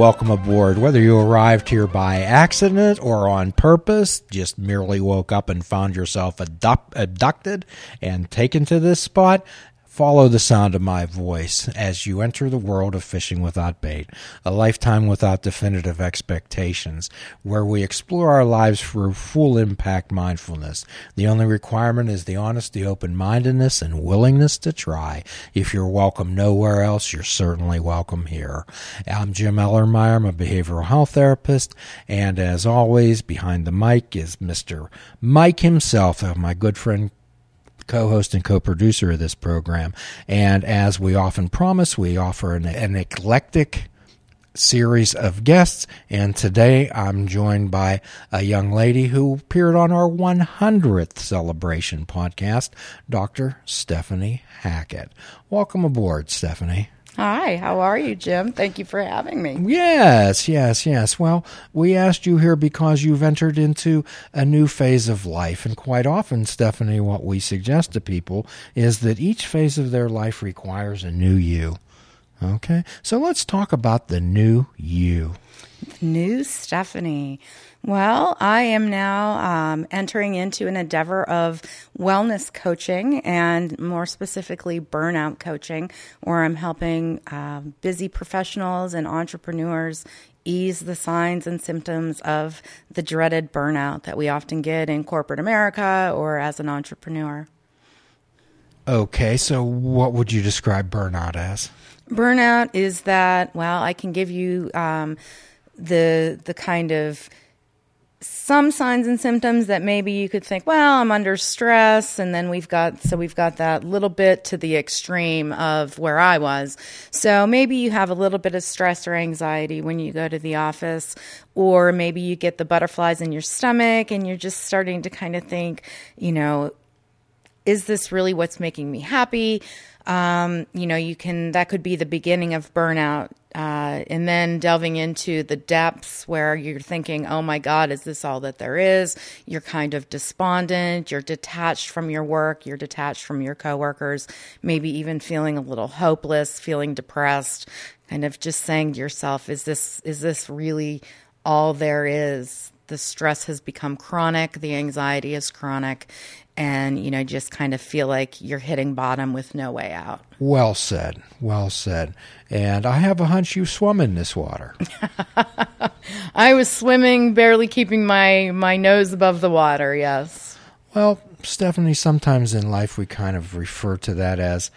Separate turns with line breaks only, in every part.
Welcome aboard. Whether you arrived here by accident or on purpose, just merely woke up and found yourself abducted and taken to this spot, Follow the sound of my voice as you enter the world of fishing without bait, a lifetime without definitive expectations, where we explore our lives through full impact mindfulness. The only requirement is the honesty, open mindedness, and willingness to try. If you're welcome nowhere else, you're certainly welcome here. I'm Jim Ellermeyer, I'm a behavioral health therapist, and as always, behind the mic is Mr. Mike himself, my good friend co host and co producer of this program. And as we often promise, we offer an, an eclectic series of guests. And today I'm joined by a young lady who appeared on our 100th celebration podcast, Dr. Stephanie Hackett. Welcome aboard, Stephanie.
Hi, how are you, Jim? Thank you for having me.
Yes, yes, yes. Well, we asked you here because you've entered into a new phase of life. And quite often, Stephanie, what we suggest to people is that each phase of their life requires a new you. Okay, so let's talk about the new you.
New Stephanie. Well, I am now um, entering into an endeavor of wellness coaching and more specifically burnout coaching, where I'm helping uh, busy professionals and entrepreneurs ease the signs and symptoms of the dreaded burnout that we often get in corporate America or as an entrepreneur.
Okay, so what would you describe burnout as?
Burnout is that, well, I can give you um, the the kind of some signs and symptoms that maybe you could think, well, I'm under stress. And then we've got, so we've got that little bit to the extreme of where I was. So maybe you have a little bit of stress or anxiety when you go to the office, or maybe you get the butterflies in your stomach and you're just starting to kind of think, you know, is this really what's making me happy? Um, you know, you can, that could be the beginning of burnout uh, and then delving into the depths where you're thinking, oh my God, is this all that there is? You're kind of despondent, you're detached from your work, you're detached from your coworkers, maybe even feeling a little hopeless, feeling depressed, kind of just saying to yourself, is this, is this really all there is? The stress has become chronic, the anxiety is chronic, and you know just kind of feel like you're hitting bottom with no way out.
Well said. Well said. And i have a hunch you swum in this water.
I was swimming barely keeping my my nose above the water yes.
Well stephanie sometimes in life we kind of refer to that as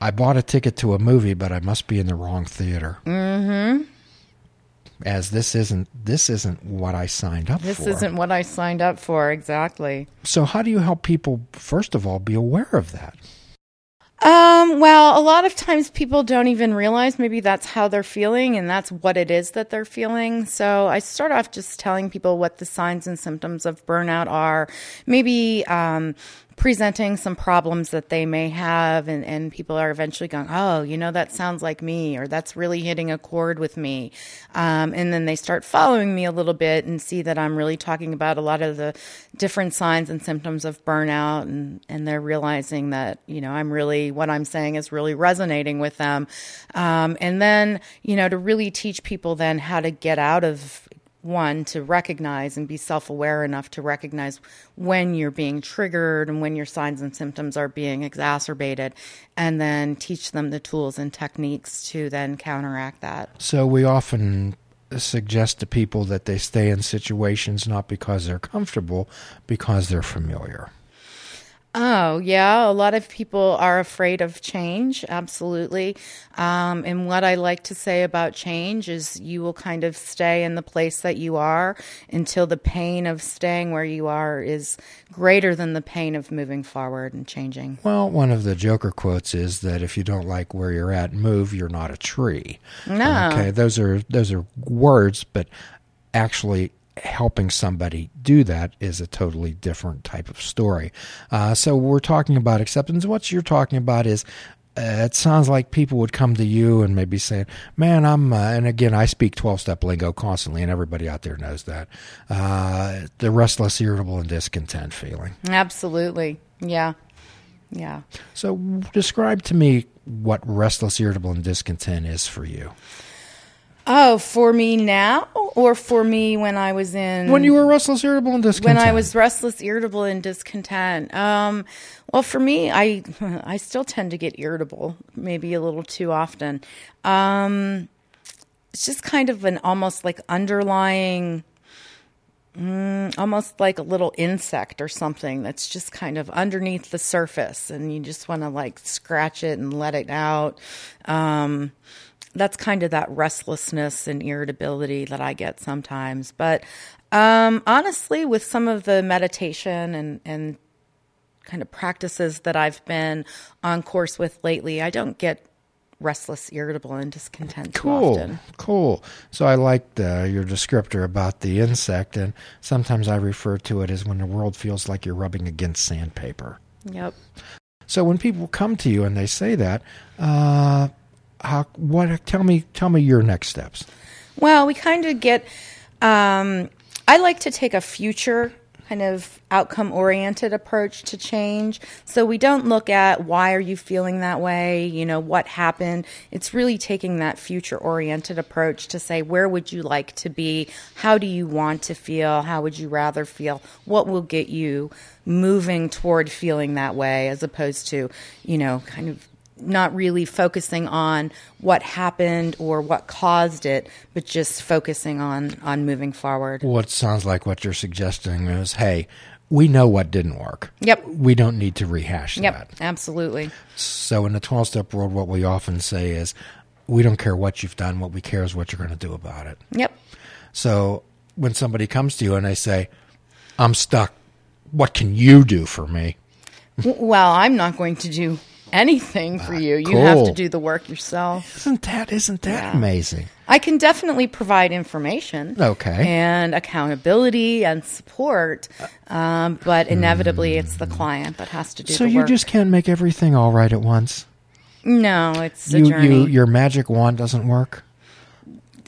i bought a ticket to a movie but i must be in the wrong theater.
Mm-hmm
as this isn't this isn't what I signed up
this
for.
This isn't what I signed up for exactly.
So how do you help people first of all be aware of that?
Um, well, a lot of times people don't even realize maybe that's how they're feeling and that's what it is that they're feeling. So I start off just telling people what the signs and symptoms of burnout are. Maybe um, presenting some problems that they may have and, and people are eventually going oh you know that sounds like me or that's really hitting a chord with me. Um, and then they start following me a little bit and see that i'm really talking about a lot of the different signs and symptoms of burnout and, and they're realizing that you know i'm really what i'm saying is really resonating with them. Um, and then you know to really teach people then how to get out of one to recognize and be self-aware enough to recognize when you're being triggered and when your signs and symptoms are being exacerbated and then teach them the tools and techniques to then counteract that.
So we often suggest to people that they stay in situations not because they're comfortable because they're familiar
Oh, yeah. A lot of people are afraid of change. Absolutely. Um, and what I like to say about change is you will kind of stay in the place that you are until the pain of staying where you are is greater than the pain of moving forward and changing.
Well, one of the Joker quotes is that if you don't like where you're at, move, you're not a tree.
No.
Okay. Those are, those are words, but actually helping somebody do that is a totally different type of story. Uh, so we're talking about acceptance. What you're talking about is uh, it sounds like people would come to you and maybe say, "Man, I'm," uh, and again, I speak twelve-step lingo constantly, and everybody out there knows that uh, the restless, irritable, and discontent feeling.
Absolutely, yeah, yeah.
So, describe to me what restless, irritable, and discontent is for you.
Oh, for me now, or for me when I was in
When you were restless, irritable, and discontent.
when I was restless, irritable, and discontent. Um, well, for me, I I still tend to get irritable, maybe a little too often. Um, it's just kind of an almost like underlying, mm, almost like a little insect or something that's just kind of underneath the surface, and you just want to like scratch it and let it out. Um, that's kind of that restlessness and irritability that I get sometimes. But um, honestly, with some of the meditation and, and kind of practices that I've been on course with lately, I don't get restless, irritable, and discontent too
Cool,
often.
cool. So I liked uh, your descriptor about the insect, and sometimes I refer to it as when the world feels like you're rubbing against sandpaper.
Yep.
So when people come to you and they say that, uh, how, what? Tell me, tell me your next steps.
Well, we kind of get. Um, I like to take a future kind of outcome oriented approach to change. So we don't look at why are you feeling that way, you know, what happened. It's really taking that future oriented approach to say where would you like to be? How do you want to feel? How would you rather feel? What will get you moving toward feeling that way as opposed to, you know, kind of not really focusing on what happened or what caused it, but just focusing on on moving forward.
What sounds like what you're suggesting is, hey, we know what didn't work.
Yep.
We don't need to rehash
Yep,
that.
absolutely.
So in the 12 step world, what we often say is, we don't care what you've done. What we care is what you're going to do about it.
Yep.
So when somebody comes to you and they say, I'm stuck, what can you do for me?
Well, I'm not going to do anything for you. You have to do the work yourself.
Isn't that isn't that
Yeah.
amazing?
I can definitely provide information.
Okay.
And accountability and support, um, but inevitably it's the client that has to do
So you
work.
just can't make everything all right at once.
no, it's a
You,
journey.
you, your magic wand doesn't work.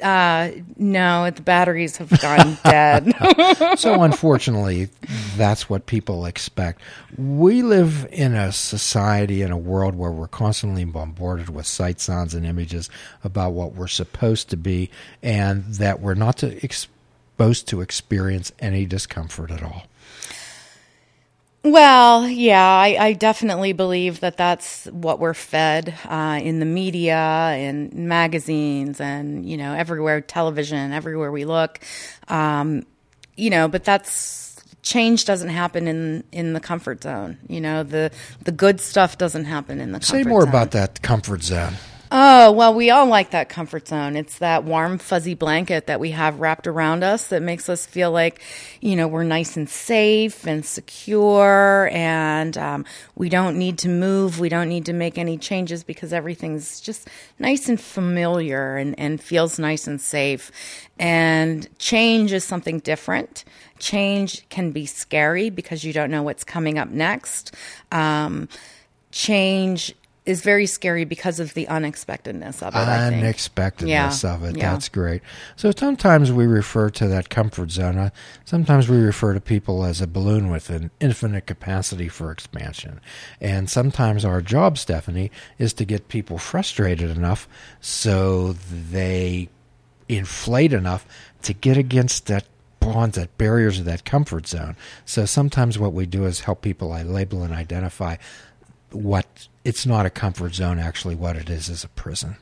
Uh, no, the batteries have gone dead.
So unfortunately, that's what people expect. We live in a society in a world where we're constantly bombarded with sight, sounds, and images about what we're supposed to be, and that we're not to ex- supposed to experience any discomfort at all.
Well, yeah, I, I definitely believe that that's what we're fed uh, in the media and magazines and, you know, everywhere, television, everywhere we look. Um, you know, but that's change doesn't happen in in the comfort zone. You know, the the good stuff doesn't happen in the comfort
Say more
zone.
about that comfort zone.
Oh, well, we all like that comfort zone. It's that warm, fuzzy blanket that we have wrapped around us that makes us feel like, you know, we're nice and safe and secure and um, we don't need to move. We don't need to make any changes because everything's just nice and familiar and, and feels nice and safe. And change is something different. Change can be scary because you don't know what's coming up next. Um, change is very scary because of the unexpectedness of it. I think.
unexpectedness
Yeah,
of it.
yeah.
That's great. So sometimes we refer to that comfort zone. uh, Sometimes we refer to people as a balloon with an infinite capacity for expansion. And sometimes our job, Stephanie, is to get people frustrated enough so they inflate enough to get against that bonds, that barriers of that comfort zone. So sometimes what we do is help people I label and identify what it's not a comfort zone actually what it is is a prison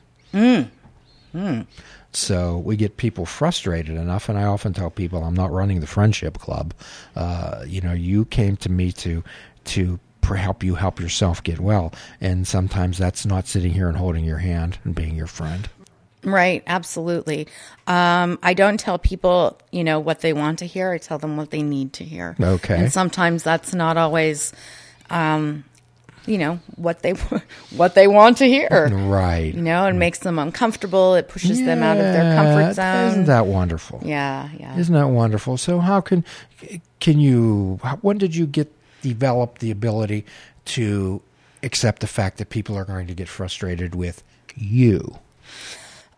so we get people frustrated enough and i often tell people i'm not running the friendship club uh, you know you came to me to to help you help yourself get well and sometimes that's not sitting here and holding your hand and being your friend
Right, absolutely. Um, I don't tell people, you know, what they want to hear. I tell them what they need to hear.
Okay.
And sometimes that's not always, um, you know, what they what they want to hear.
right
You know, it makes them uncomfortable. It pushes them out of their comfort
zone. isn't that wonderful
yeah, yeah.
Isn't that wonderful? So how can can you? When did you get develop the ability to accept the fact that people are going to get frustrated with you?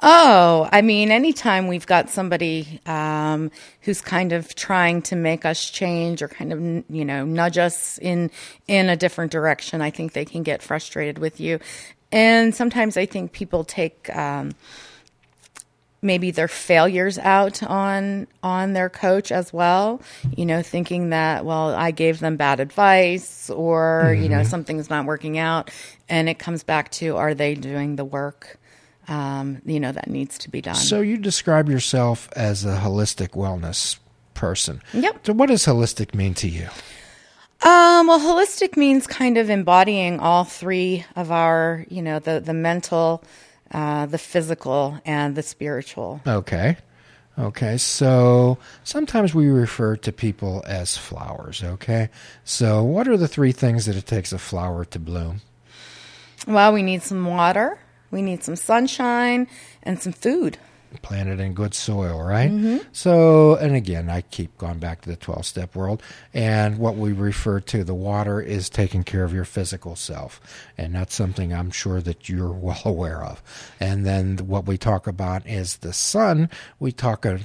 Oh, I mean, anytime we've got somebody um, who's kind of trying to make us change or kind of you know nudge us in in a different direction, I think they can get frustrated with you. And sometimes I think people take um, maybe their failures out on on their coach as well you know thinking that well i gave them bad advice or mm-hmm. you know mm-hmm. something's not working out and it comes back to are they doing the work um, you know that needs to be done
so you describe yourself as a holistic wellness person
yep
so what does holistic mean to you
um, well, holistic means kind of embodying all three of our, you know, the the mental, uh, the physical, and the spiritual.
Okay. Okay, so sometimes we refer to people as flowers, okay? So, what are the three things that it takes a flower to bloom?
Well, we need some water, we need some sunshine, and some food
planted in good soil, right? Mm-hmm. So, and again, I keep going back to the 12 step world. And what we refer to the water is taking care of your physical self. And that's something I'm sure that you're well aware of. And then what we talk about is the sun. We talk, uh,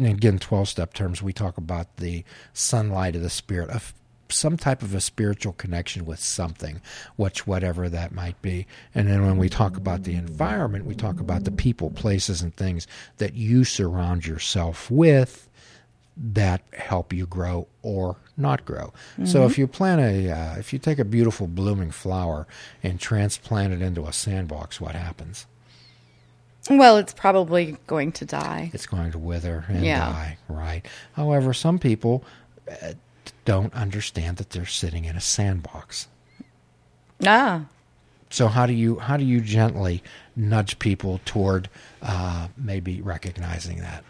again, 12 step terms, we talk about the sunlight of the spirit, of some type of a spiritual connection with something, which whatever that might be. And then when we talk about the environment, we talk about the people, places, and things that you surround yourself with that help you grow or not grow. Mm-hmm. So if you plant a, uh, if you take a beautiful blooming flower and transplant it into a sandbox, what happens?
Well, it's probably going to die.
It's going to wither and yeah. die, right? However, some people uh, don't understand that they're sitting in a sandbox.
Ah.
So how do you how do you gently nudge people toward uh, maybe recognizing that?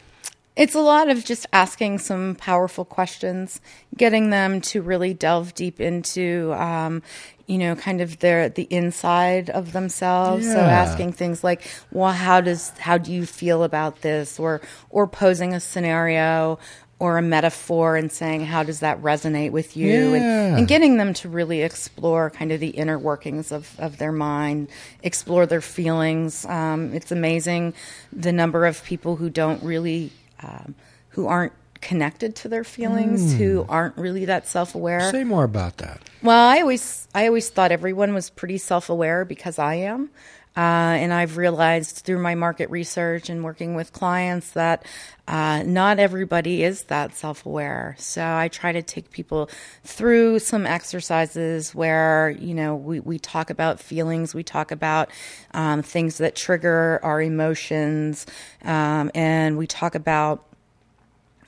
It's a lot of just asking some powerful questions, getting them to really delve deep into, um, you know, kind of their the inside of themselves. Yeah. So asking things like, "Well, how does how do you feel about this?" or or posing a scenario or a metaphor and saying how does that resonate with you?
Yeah.
and, and, getting them to really explore kind of the inner workings of, of their mind explore their feelings. Um, it's amazing the number of people who don't really um, who aren't connected to their feelings mm. who aren't really that self-aware.
Say more about that.
Well i always i always thought everyone was pretty self-aware because i am uh, and I've realized through my market research and working with clients that uh, not everybody is that self aware. So I try to take people through some exercises where, you know, we, we talk about feelings, we talk about um, things that trigger our emotions, um, and we talk about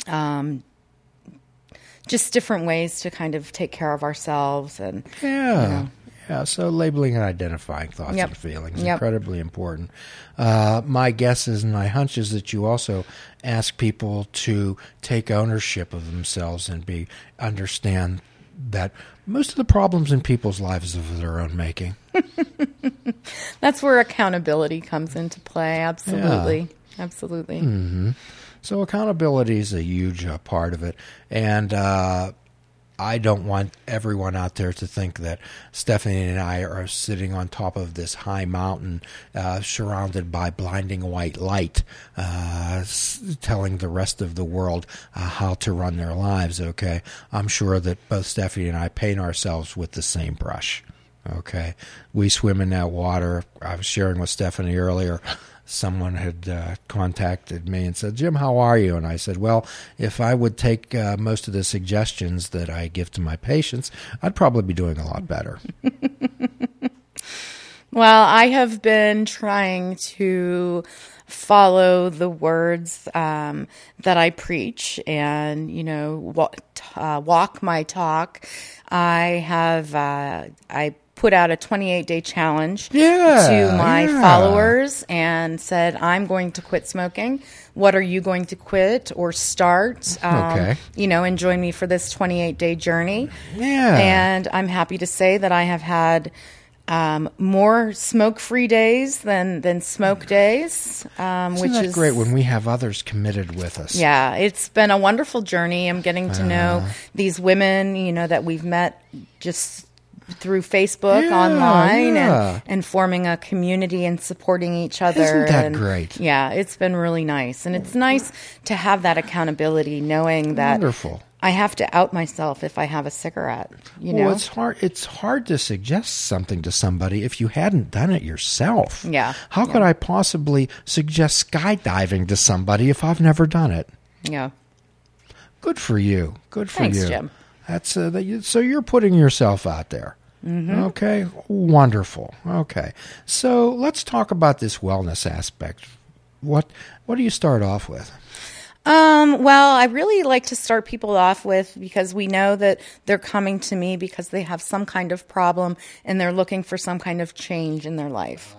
um, just different ways to kind of take care of ourselves and
yeah you know, yeah, so labeling and identifying thoughts
yep.
and feelings
yep.
incredibly important. Uh, my guess is, and my hunch is that you also ask people to take ownership of themselves and be understand that most of the problems in people's lives are of their own making.
That's where accountability comes into play. Absolutely, yeah. absolutely.
Mm-hmm. So accountability is a huge uh, part of it, and. Uh, I don't want everyone out there to think that Stephanie and I are sitting on top of this high mountain, uh, surrounded by blinding white light, uh, telling the rest of the world uh, how to run their lives. Okay, I'm sure that both Stephanie and I paint ourselves with the same brush. Okay, we swim in that water. I was sharing with Stephanie earlier someone had uh, contacted me and said, Jim, how are you? And I said, Well, if I would take uh, most of the suggestions that I give to my patients, I'd probably be doing a lot better.
well, I have been trying to follow the words um, that I preach and, you know, walk, uh, walk my talk. I have, uh, I put out a 28 day challenge
yeah,
to my
yeah.
followers and said, I'm going to quit smoking. What are you going to quit or start?
Um, okay.
You know, and join me for this 28 day journey.
Yeah.
And I'm happy to say that I have had um, more smoke free days than than smoke days, um,
Isn't
which
that
is
great when we have others committed with us.
Yeah, it's been a wonderful journey. I'm getting to know
Uh.
these women, you know, that we've met just through Facebook
Yeah,
online
yeah.
and, and forming a community and supporting each other.
Isn't that
and,
great?
Yeah, it's been really nice. And it's nice to have that accountability, knowing that
Wonderful.
I have to out myself if I have a cigarette. You know,
Well, it's hard. It's hard to suggest something to somebody if you hadn't done it yourself.
Yeah,
How could I possibly suggest skydiving to somebody if I've never done it?
yeah.
Good for you. Good for
Thanks,
you.
Jim.
That's uh, that you, so you're putting yourself out there.
Mm-hmm.
Okay, wonderful. Okay, so let's talk about this wellness aspect. What what do you start off with?
Um, well, I really like to start people off with because we know that they're coming to me because they have some kind of problem and they're looking for some kind of change in their life.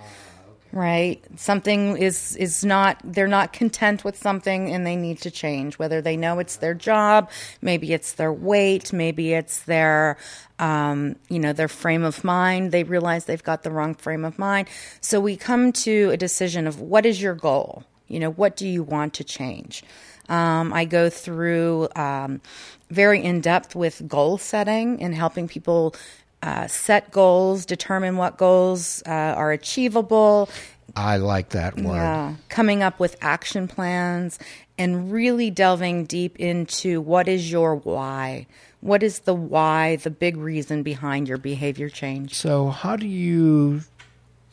Right? Something is is not they're not content with something and they need to change. Whether they know it's their job, maybe it's their weight, maybe it's their um, you know, their frame of mind. They realize they've got the wrong frame of mind. So we come to a decision of what is your goal? You know, what do you want to change? Um, I go through um, very in depth with goal setting and helping people uh, set goals, determine what goals uh, are achievable,
I like that word.
yeah, coming up with action plans, and really delving deep into what is your why. What is the why, the big reason behind your behavior change?
So, how do you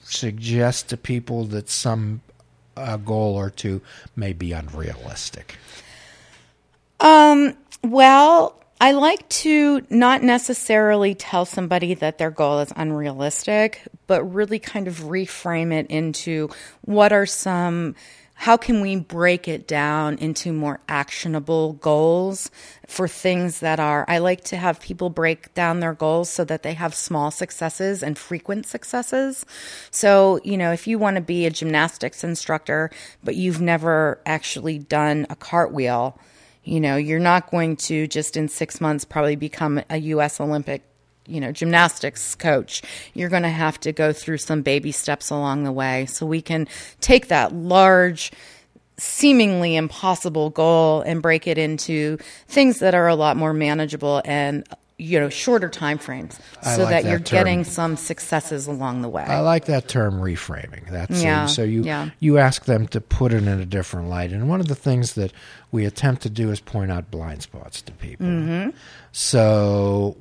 suggest to people that some uh, goal or two may be unrealistic?
Um, well, I like to not necessarily tell somebody that their goal is unrealistic, but really kind of reframe it into what are some how can we break it down into more actionable goals for things that are I like to have people break down their goals so that they have small successes and frequent successes. So, you know, if you want to be a gymnastics instructor but you've never actually done a cartwheel, you know, you're not going to just in six months probably become a U.S. Olympic, you know, gymnastics coach. You're going to have to go through some baby steps along the way. So we can take that large, seemingly impossible goal and break it into things that are a lot more manageable and you know shorter time frames
I
so
like
that,
that
you're
term.
getting some successes along the way
I like that term reframing. That's
Yeah,
so you
yeah.
you ask them to put it in a different light. And one of the things that we attempt to do is point out blind spots to people.
Mm-hmm.
So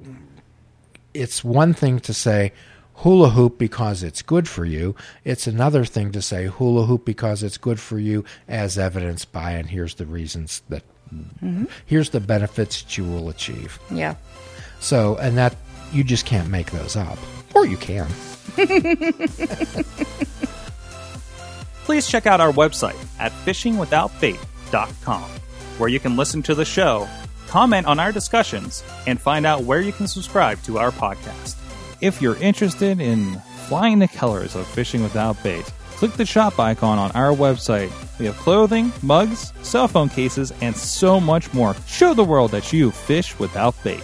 it's one thing to say hula hoop because it's good for you. It's another thing to say hula hoop because it's good for you as evidenced by and here's the reasons that
Mm-hmm.
here's the benefits that you will achieve.
yeah
So, and that you just can't make those up. Or you can.
please check out our website at fishingwithoutbait.com, where you can listen to the show, comment on our discussions, and find out where you can subscribe to our podcast. If you're interested in flying the colors of Fishing Without Bait, click the shop icon on our website. We have clothing, mugs, cell phone cases, and so much more. Show the world that you fish without bait.